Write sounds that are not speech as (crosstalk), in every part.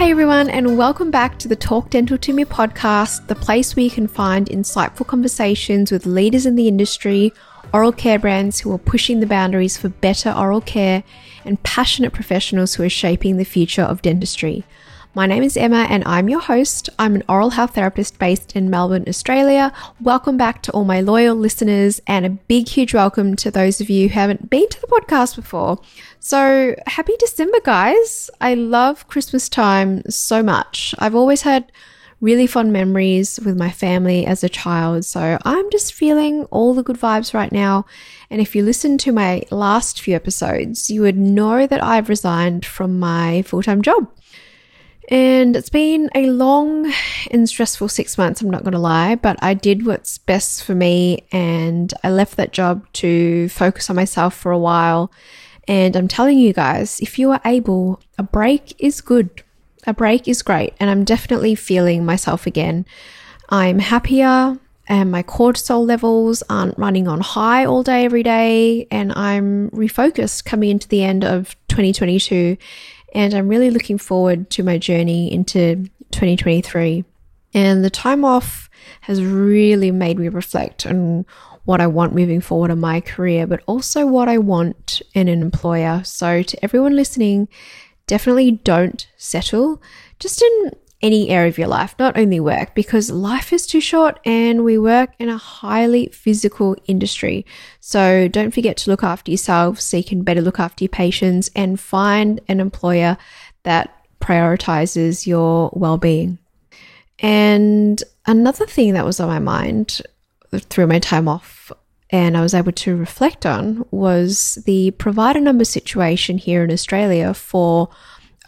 Hey everyone, and welcome back to the Talk Dental to Me podcast, the place where you can find insightful conversations with leaders in the industry, oral care brands who are pushing the boundaries for better oral care, and passionate professionals who are shaping the future of dentistry. My name is Emma and I'm your host. I'm an oral health therapist based in Melbourne, Australia. Welcome back to all my loyal listeners and a big, huge welcome to those of you who haven't been to the podcast before. So happy December, guys. I love Christmas time so much. I've always had really fond memories with my family as a child. So I'm just feeling all the good vibes right now. And if you listen to my last few episodes, you would know that I've resigned from my full time job. And it's been a long and stressful six months, I'm not going to lie, but I did what's best for me and I left that job to focus on myself for a while. And I'm telling you guys, if you are able, a break is good. A break is great. And I'm definitely feeling myself again. I'm happier and my cortisol levels aren't running on high all day, every day. And I'm refocused coming into the end of 2022 and I'm really looking forward to my journey into 2023. And the time off has really made me reflect on what I want moving forward in my career, but also what I want in an employer. So, to everyone listening, definitely don't settle just in any area of your life, not only work, because life is too short and we work in a highly physical industry. So don't forget to look after yourself so you can better look after your patients and find an employer that prioritizes your well being. And another thing that was on my mind through my time off and I was able to reflect on was the provider number situation here in Australia for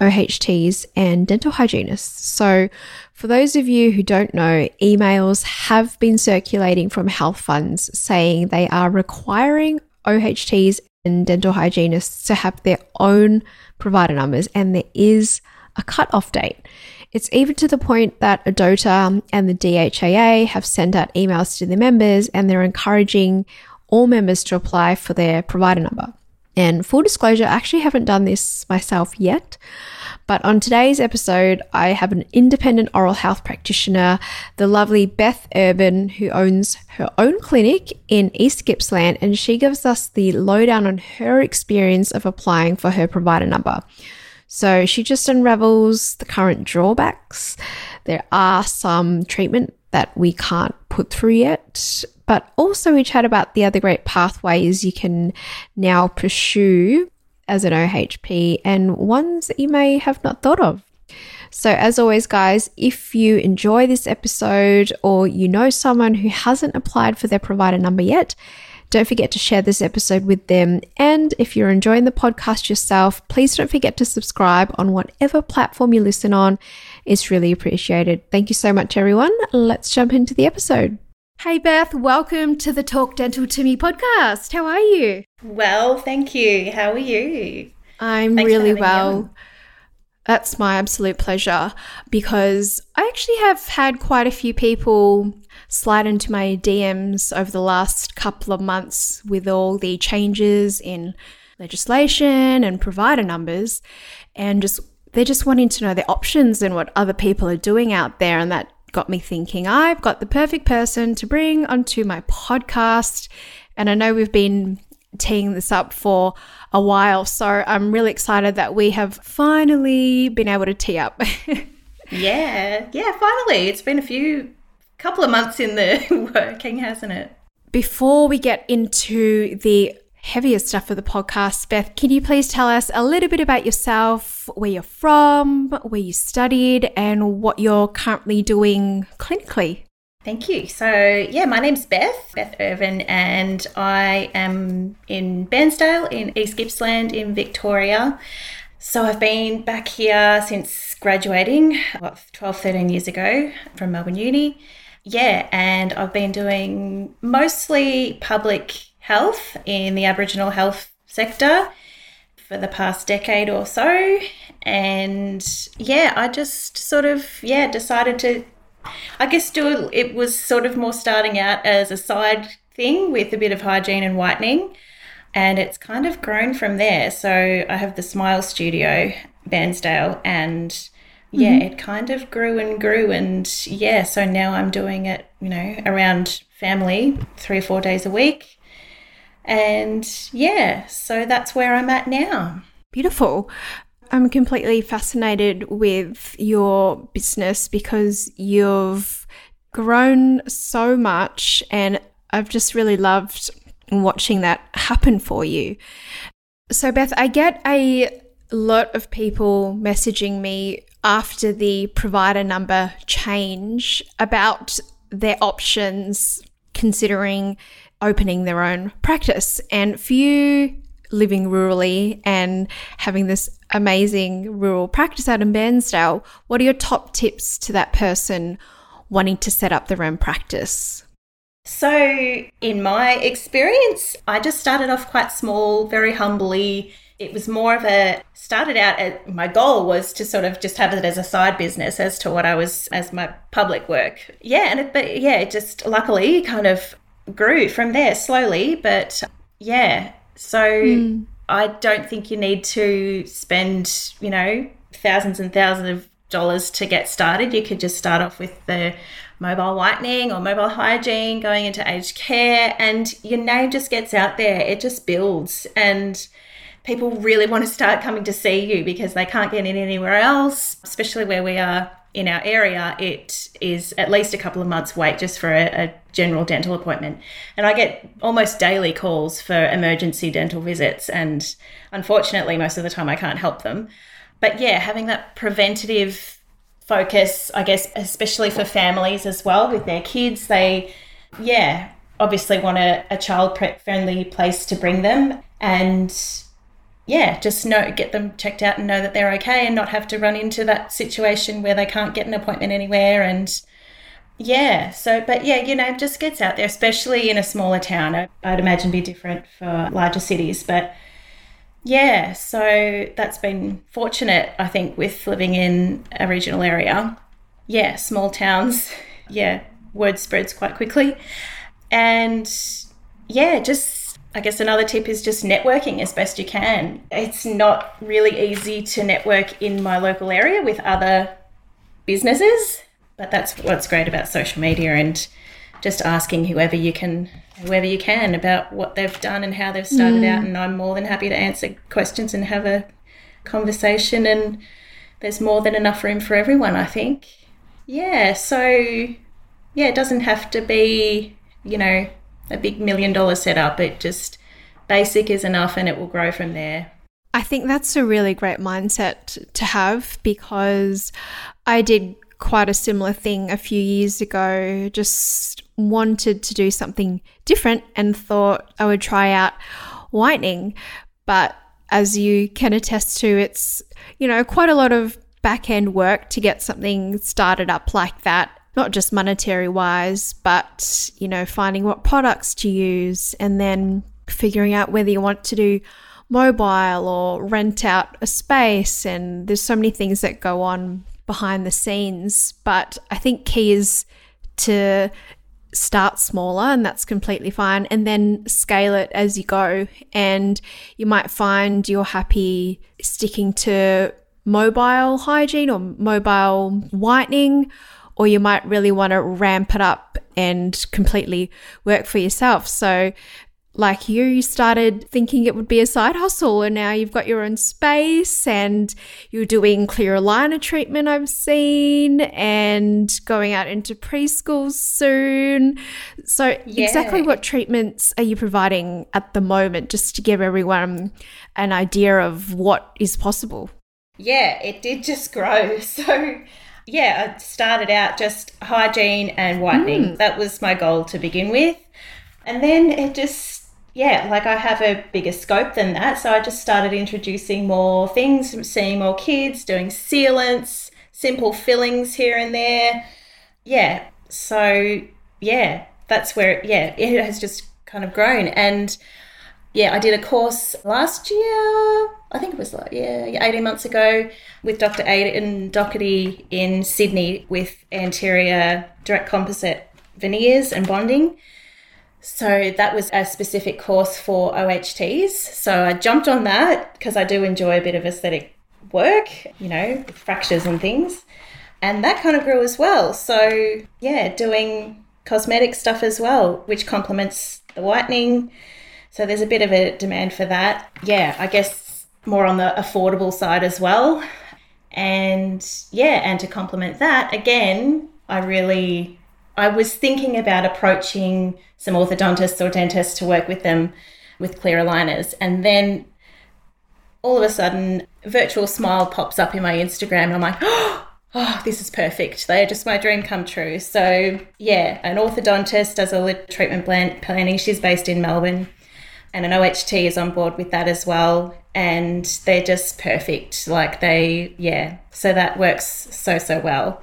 OHTs, and dental hygienists. So, for those of you who don't know, emails have been circulating from health funds saying they are requiring OHTs and dental hygienists to have their own provider numbers, and there is a cut-off date. It's even to the point that ADOHTA and the DHAA have sent out emails to their members and they're encouraging all members to apply for their provider number. And full disclosure, I actually haven't done this myself yet. But on today's episode, I have an independent oral health practitioner, the lovely Beth Irvin, who owns her own clinic in East Gippsland, and she gives us the lowdown on her experience of applying for her provider number. So she just unravels the current drawbacks. There are some treatment that we can't put through yet, but also we chat about the other great pathways you can now pursue as an OHP and ones that you may have not thought of. So, as always, guys, if you enjoy this episode or you know someone who hasn't applied for their provider number yet, don't forget to share this episode with them. And if you're enjoying the podcast yourself, please don't forget to subscribe on whatever platform you listen on. It's really appreciated. Thank you so much, everyone. Let's jump into the episode. Hey, Beth, welcome to the Talk Dental to Me podcast. How are you? Well, thank you. How are you? I'm Thanks really well. That's my absolute pleasure because I actually have had quite a few people slide into my DMs over the last couple of months with all the changes in legislation and provider numbers and just they're just wanting to know the options and what other people are doing out there and that got me thinking I've got the perfect person to bring onto my podcast. And I know we've been teeing this up for a while. So I'm really excited that we have finally been able to tee up. (laughs) yeah, yeah, finally. It's been a few couple of months in the (laughs) working, hasn't it? Before we get into the heavier stuff for the podcast, Beth, can you please tell us a little bit about yourself, where you're from, where you studied, and what you're currently doing clinically? Thank you. So, yeah, my name's Beth, Beth Irvin, and I am in Bairnsdale in East Gippsland in Victoria. So, I've been back here since graduating, what, 12, 13 years ago from Melbourne Uni. Yeah, and I've been doing mostly public health in the Aboriginal health sector for the past decade or so. And yeah, I just sort of, yeah, decided to, I guess, do it. Was sort of more starting out as a side thing with a bit of hygiene and whitening. And it's kind of grown from there. So I have the Smile Studio, Bairnsdale, and yeah, mm-hmm. it kind of grew and grew. And yeah, so now I'm doing it, you know, around family three or four days a week. And yeah, so that's where I'm at now. Beautiful. I'm completely fascinated with your business because you've grown so much and I've just really loved watching that happen for you. So, Beth, I get a lot of people messaging me after the provider number change about their options considering opening their own practice. And for you living rurally and having this amazing rural practice out in Bairnsdale, what are your top tips to that person wanting to set up their own practice? So, in my experience, I just started off quite small, very humbly. It was more of a started out at my goal was to sort of just have it as a side business as to what I was as my public work. Yeah, and it, but yeah, it just luckily kind of grew from there slowly, but yeah. So mm. I don't think you need to spend, you know, thousands and thousands of dollars to get started. You could just start off with the mobile whitening or mobile hygiene, going into aged care, and your name just gets out there. It just builds. And people really want to start coming to see you because they can't get in anywhere else, especially where we are in our area, it is at least a couple of months wait just for a, a, general dental appointment. And I get almost daily calls for emergency dental visits. And unfortunately, most of the time I can't help them. But yeah, having that preventative focus, I guess, especially for families as well with their kids, they, yeah, obviously want a, a child friendly place to bring them. And yeah, just know get them checked out and know that they're okay and not have to run into that situation where they can't get an appointment anywhere and yeah, so but yeah, you know, just gets out there, especially in a smaller town. I'd imagine be different for larger cities, but yeah, so that's been fortunate, I think, with living in a regional area. Yeah, small towns, (laughs) yeah, word spreads quite quickly. And yeah, just I guess another tip is just networking as best you can. It's not really easy to network in my local area with other businesses, but that's what's great about social media and just asking whoever you can whoever you can about what they've done and how they've started mm. out and I'm more than happy to answer questions and have a conversation and there's more than enough room for everyone, I think. Yeah, so yeah, it doesn't have to be, you know, a big million dollar setup. It just basic is enough and it will grow from there. I think that's a really great mindset to have because I did quite a similar thing a few years ago. Just wanted to do something different and thought I would try out whitening. But as you can attest to, it's, you know, quite a lot of back end work to get something started up like that not just monetary wise, but, you know, finding what products to use and then figuring out whether you want to do mobile or rent out a space. And there's so many things that go on behind the scenes. But I think key is to start smaller and that's completely fine and then scale it as you go and you might find you're happy sticking to mobile hygiene or mobile whitening or you might really want to ramp it up and completely work for yourself. So, like you, you started thinking it would be a side hustle, and now you've got your own space and you're doing clear aligner treatment, I've seen, and going out into preschools soon. So, yeah. exactly what treatments are you providing at the moment, just to give everyone an idea of what is possible? Yeah, it did just grow. (laughs) So, yeah, I started out just hygiene and whitening. Mm. That was my goal to begin with. And then it just, yeah, like I have a bigger scope than that. So I just started introducing more things, seeing more kids, doing sealants, simple fillings here and there. Yeah. So, yeah, that's where, yeah, it has just kind of grown. And yeah, I did a course last year. I think it was like yeah, 18 months ago with Dr. Aidan Doherty in Sydney with anterior direct composite veneers and bonding. So that was a specific course for OHTs. So I jumped on that because I do enjoy a bit of aesthetic work, you know, fractures and things. And that kind of grew as well. So, yeah, doing cosmetic stuff as well, which complements the whitening. So, there's a bit of a demand for that. Yeah, I guess more on the affordable side as well. And yeah, and to complement that, again, I really I was thinking about approaching some orthodontists or dentists to work with them with clear aligners. And then all of a sudden, virtual smile pops up in my Instagram, and I'm like, (gasps) oh, this is perfect. They're just my dream come true. So, yeah, an orthodontist does all the treatment plan- planning. She's based in Melbourne, and an OHT is on board with that as well. And they're just perfect. Like, they, yeah, so that works so, so well.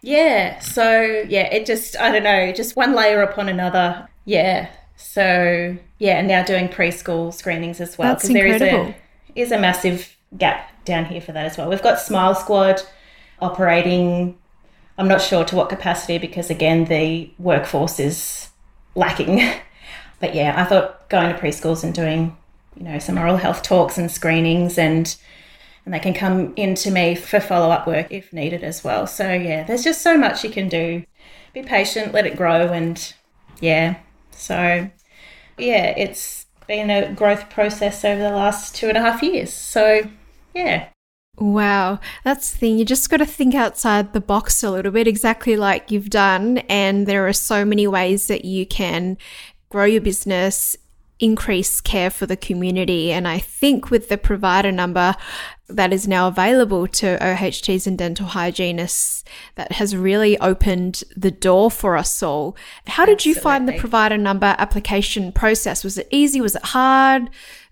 Yeah, so yeah, it just, I don't know, just one layer upon another. Yeah. So, yeah, and now doing preschool screenings as well. Because there is a, is a massive gap down here for that as well. We've got Smile Squad operating, I'm not sure to what capacity because, again, the workforce is lacking. (laughs) but yeah, I thought going to preschools and doing, you know, some oral health talks and screenings and and they can come into me for follow up work if needed as well. So, yeah, there's just so much you can do. Be patient, let it grow, and yeah. So, yeah, it's been a growth process over the last two and a half years. So, yeah. Wow, that's the thing. You just got to think outside the box a little bit, exactly like you've done. And there are so many ways that you can grow your business, increase care for the community. And I think with the provider number, that is now available to OHTs and dental hygienists that has really opened the door for us all. How did Absolutely. you find the provider number application process? Was it easy? Was it hard?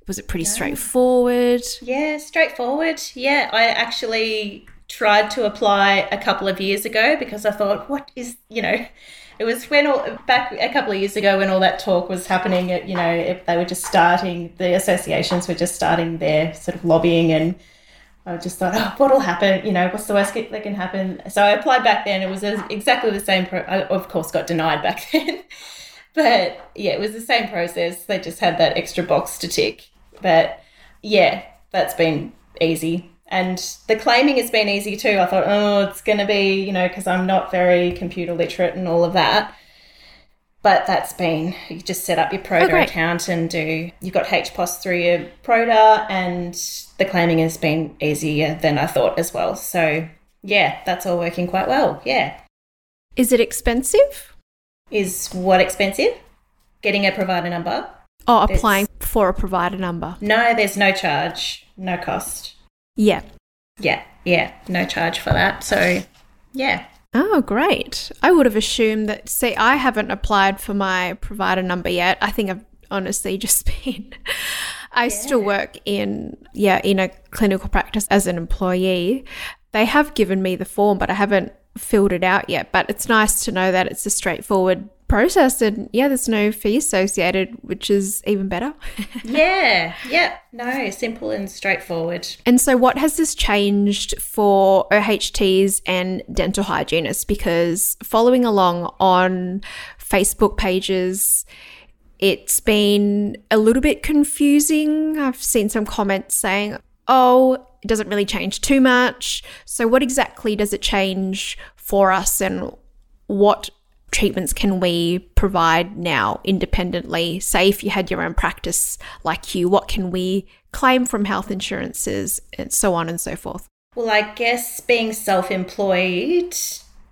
Was it pretty straightforward? Yeah, straightforward. Yeah, I actually tried to apply a couple of years ago because I thought, what is, you know, it was when all back a couple of years ago when all that talk was happening. You know, if they were just starting, the associations were just starting their sort of lobbying and I just thought, oh, what'll happen? You know, what's the worst that can happen? So I applied back then. It was exactly the same. Pro- I, of course, got denied back (laughs) then. but yeah, it was the same process. They just had that extra box to tick. But yeah, that's been easy. And the claiming has been easy too. I thought, oh, it's going to be, you know, because I'm not very computer literate and all of that. But that's been, you just set up your Proda oh, account and do, you've got HPOS through your Proda and the claiming has been easier than I thought as well. So yeah, that's all working quite well. Yeah. Is it expensive? Is what expensive? Getting a provider number? Oh, applying there's... for a provider number. No, there's no charge, no cost. Yeah. Yeah, yeah, no charge for that. So yeah. Oh, great. I would have assumed that, see, I haven't applied for my provider number yet. I think I've honestly (laughs) just been. I yeah. still work in, yeah, in a clinical practice as an employee. They have given me the form, but I haven't filled it out yet. But it's nice to know that it's a straightforward process and yeah there's no fee associated which is even better. (laughs) Yeah yeah. No simple and straightforward. And so what has this changed for ohts and dental hygienists? Because following along on facebook pages it's been a little bit confusing. I've seen some comments saying oh it doesn't really change too much. So what exactly does it change for us and what treatments can we provide now independently? Say, if you had your own practice like you, what can we claim from health insurances and so on and so forth? Well, I guess being self employed,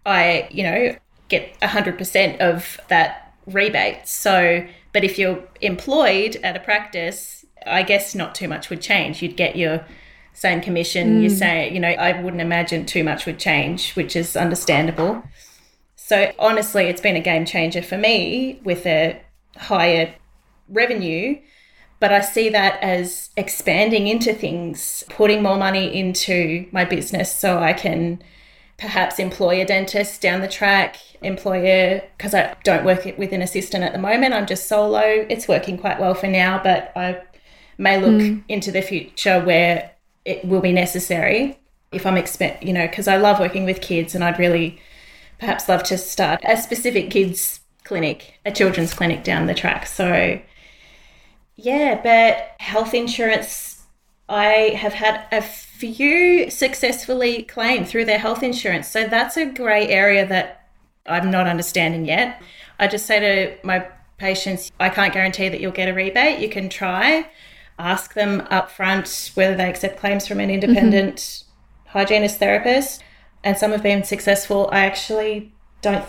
I, you know, get 100% of that rebate. So, but if you're employed at a practice, I guess not too much would change. You'd get your same commission. Mm. You say, you know, I wouldn't imagine too much would change, which is understandable. So honestly, it's been a game changer for me with a higher revenue. But I see that as expanding into things, putting more money into my business so I can perhaps employ a dentist down the track, employ a, because I don't work with an assistant at the moment, I'm just solo. It's working quite well for now, but I may look mm. into the future where it will be necessary if I'm expect, you know, because I love working with kids and I'd really perhaps love to start a specific kids clinic, a children's clinic down the track. So, yeah, but health insurance I have had a few successfully claimed through their health insurance. So that's a grey area that I'm not understanding yet. I just say to my patients, I can't guarantee that you'll get a rebate. You can try. Ask them up front whether they accept claims from an independent mm-hmm. hygienist therapist. And some have been successful. I actually don't,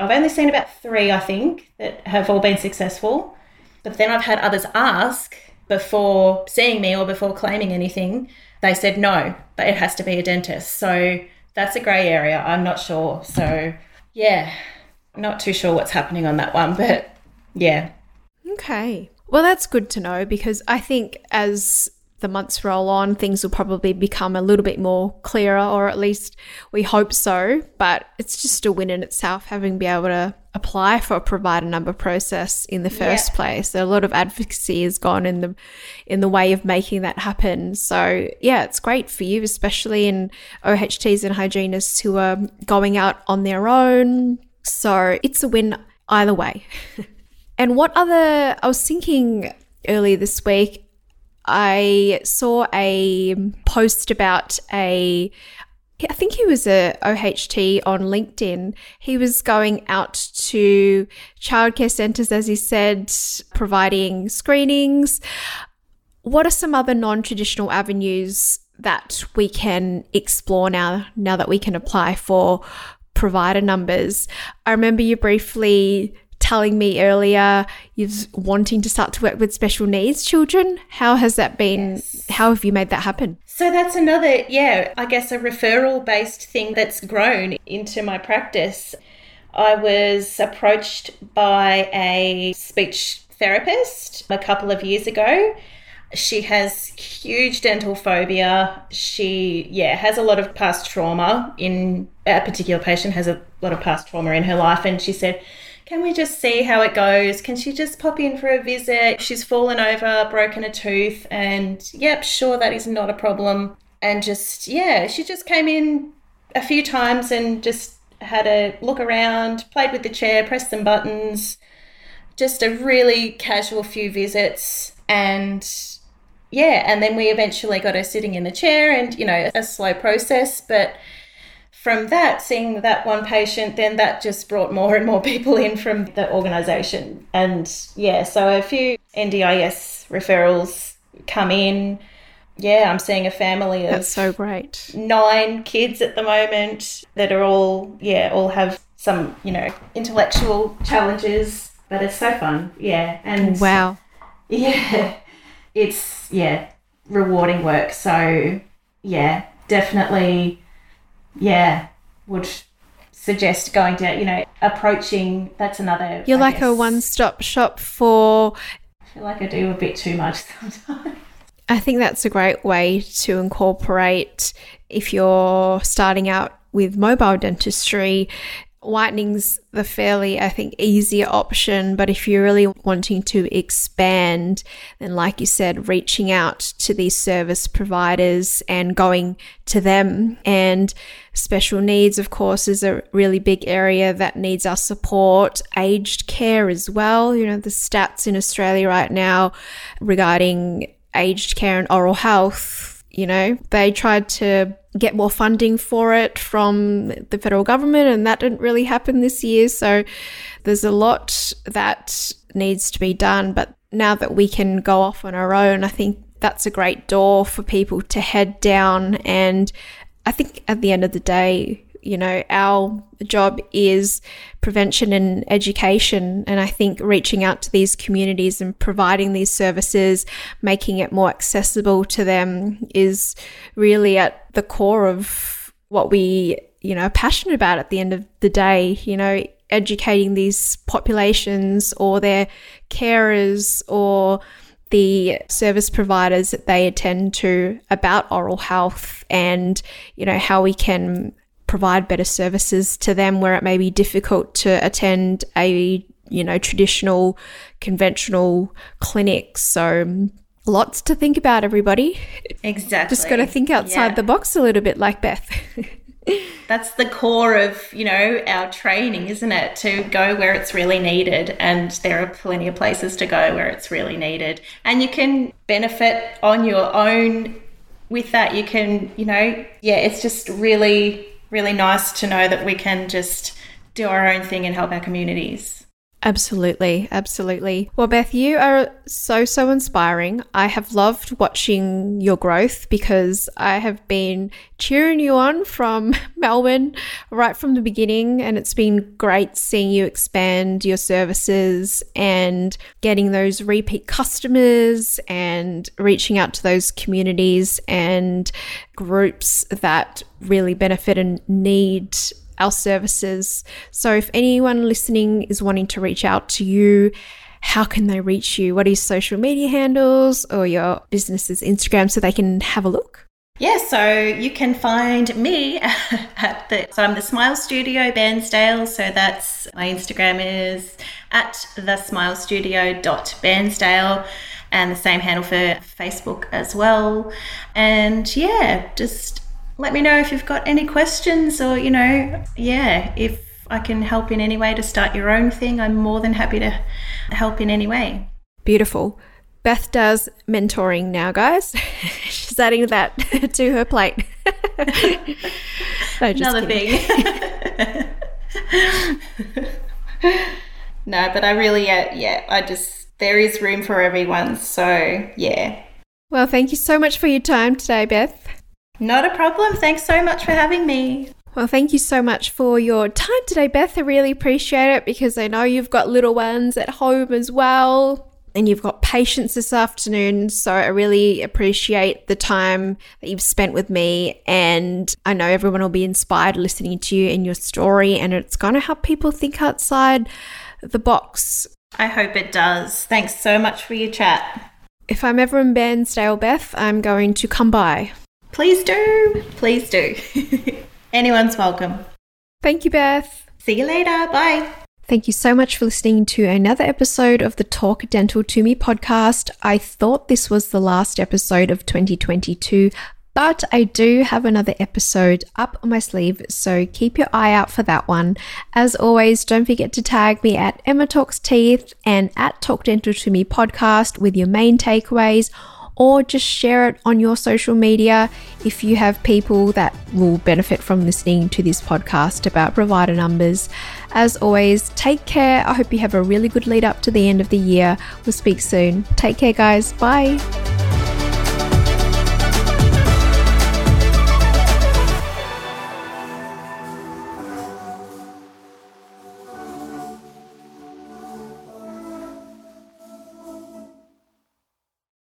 I've only seen about three, I think, that have all been successful. But then I've had others ask before seeing me or before claiming anything, they said no, but it has to be a dentist. So that's a grey area. I'm not sure. So yeah, not too sure what's happening on that one, but yeah. Okay. Well, that's good to know because I think as the months roll on, things will probably become a little bit more clearer, or at least we hope so. But it's just a win in itself having be able to apply for a provider number process in the first yeah. place. So a lot of advocacy has gone in the in the way of making that happen. So yeah, it's great for you, especially in OHTs and hygienists who are going out on their own. So it's a win either way. (laughs) and what other I was thinking earlier this week I saw a post about a I think he was a OHT on LinkedIn. He was going out to childcare centres, as he said, providing screenings. What are some other non-traditional avenues that we can explore now? Now that we can apply for provider numbers, I remember you briefly telling me earlier you're wanting to start to work with special needs children. How has that been? Yes. How have you made that happen? So that's another, yeah, I guess a referral based thing that's grown into my practice. I was approached by a speech therapist a couple of years ago. She has huge dental phobia. She, yeah, has a lot of past trauma in a particular patient has a lot of past trauma in her life. And she said, can we just see how it goes? Can she just pop in for a visit? She's fallen over, broken a tooth, and yep, sure, that is not a problem. And just, yeah, she just came in a few times and just had a look around, played with the chair, pressed some buttons, just a really casual few visits. And yeah, and then we eventually got her sitting in the chair and, you know, a slow process, but from that, seeing that one patient, then that just brought more and more people in from the organisation. And yeah, so a few NDIS referrals come in. Yeah, I'm seeing a family of That's so great. Nine kids at the moment that are all yeah, all have some, you know, intellectual challenges, but it's so fun. Yeah. And Wow. Yeah. It's yeah, rewarding work. So yeah, definitely yeah, would suggest going to, you know, approaching. That's another. You're I like guess. a one stop shop for. I feel like I do a bit too much (laughs) sometimes. I think that's a great way to incorporate if you're starting out with mobile dentistry whitening's the fairly, I think, easier option. But if you're really wanting to expand, then, like you said, reaching out to these service providers and going to them. And special needs, of course, is a really big area that needs our support. Aged care as well. You know, the stats in Australia right now regarding aged care and oral health, you know, they tried to get more funding for it from the federal government, and that didn't really happen this year. So there's a lot that needs to be done. But now that we can go off on our own, I think that's a great door for people to head down. And I think at the end of the day, you know, our job is prevention and education. And I think reaching out to these communities and providing these services, making it more accessible to them is really at the core of what we, you know, are passionate about at the end of the day, you know, educating these populations or their carers or the service providers that they attend to about oral health and you know how we can provide better services to them where it may be difficult to attend a you know traditional conventional clinic so lots to think about everybody. Exactly. Just got to think outside yeah. the box a little bit like beth. (laughs) That's the core of you know our training isn't it? To go where it's really needed and there are plenty of places to go where it's really needed. And you can benefit on your own with that. You can you know yeah it's just really really nice to know that we can just do our own thing and help our communities Absolutely, absolutely. Well, Beth, you are so, so inspiring. I have loved watching your growth because I have been cheering you on from (laughs) Melbourne right from the beginning. And it's been great seeing you expand your services and getting those repeat customers and reaching out to those communities and groups that really benefit and need our services. So if anyone listening is wanting to reach out to you, how can they reach you? What are your social media handles or your business's Instagram so they can have a look? Yeah, so you can find me (laughs) at the so I'm the Smile Studio Bairnsdale. So that's my Instagram is at the smile studio dot and the same handle for Facebook as well. And yeah, just let me know if you've got any questions or, you know, yeah, if I can help in any way to start your own thing, I'm more than happy to help in any way. Beautiful. Beth does mentoring now, guys. (laughs) She's adding that (laughs) to her plate. (laughs) no, Another kidding. thing. no, but I really, uh, yeah, I just, there is room for everyone. So, yeah. Well, thank you so much for your time today, Beth. Not a problem. Thanks so much for having me. Well, thank you so much for your time today, Beth. I really appreciate it because I know you've got little ones at home as well and you've got patience this afternoon. So I really appreciate the time that you've spent with me. And I know everyone will be inspired listening to you and your story, and it's going to help people think outside the box. I hope it does. Thanks so much for your chat. If I'm ever in Bairnsdale, Beth, I'm going to come by. Please do. Please do. (laughs) Anyone's welcome. Thank you, Beth. See you later. Bye. Thank you so much for listening to another episode of the Talk Dental to Me podcast. I thought this was the last episode of 2022, but I do have another episode up on my sleeve, so keep your eye out for that one. As always, don't forget to tag me at Emma Talks Teeth and at Talk Dental to Me podcast with your main takeaways or just share it on your social media if you have people that will benefit from listening to this podcast about provider numbers. As always, take care. I hope you have a really good lead up to the end of the year. We'll speak soon. Take care, guys. Bye.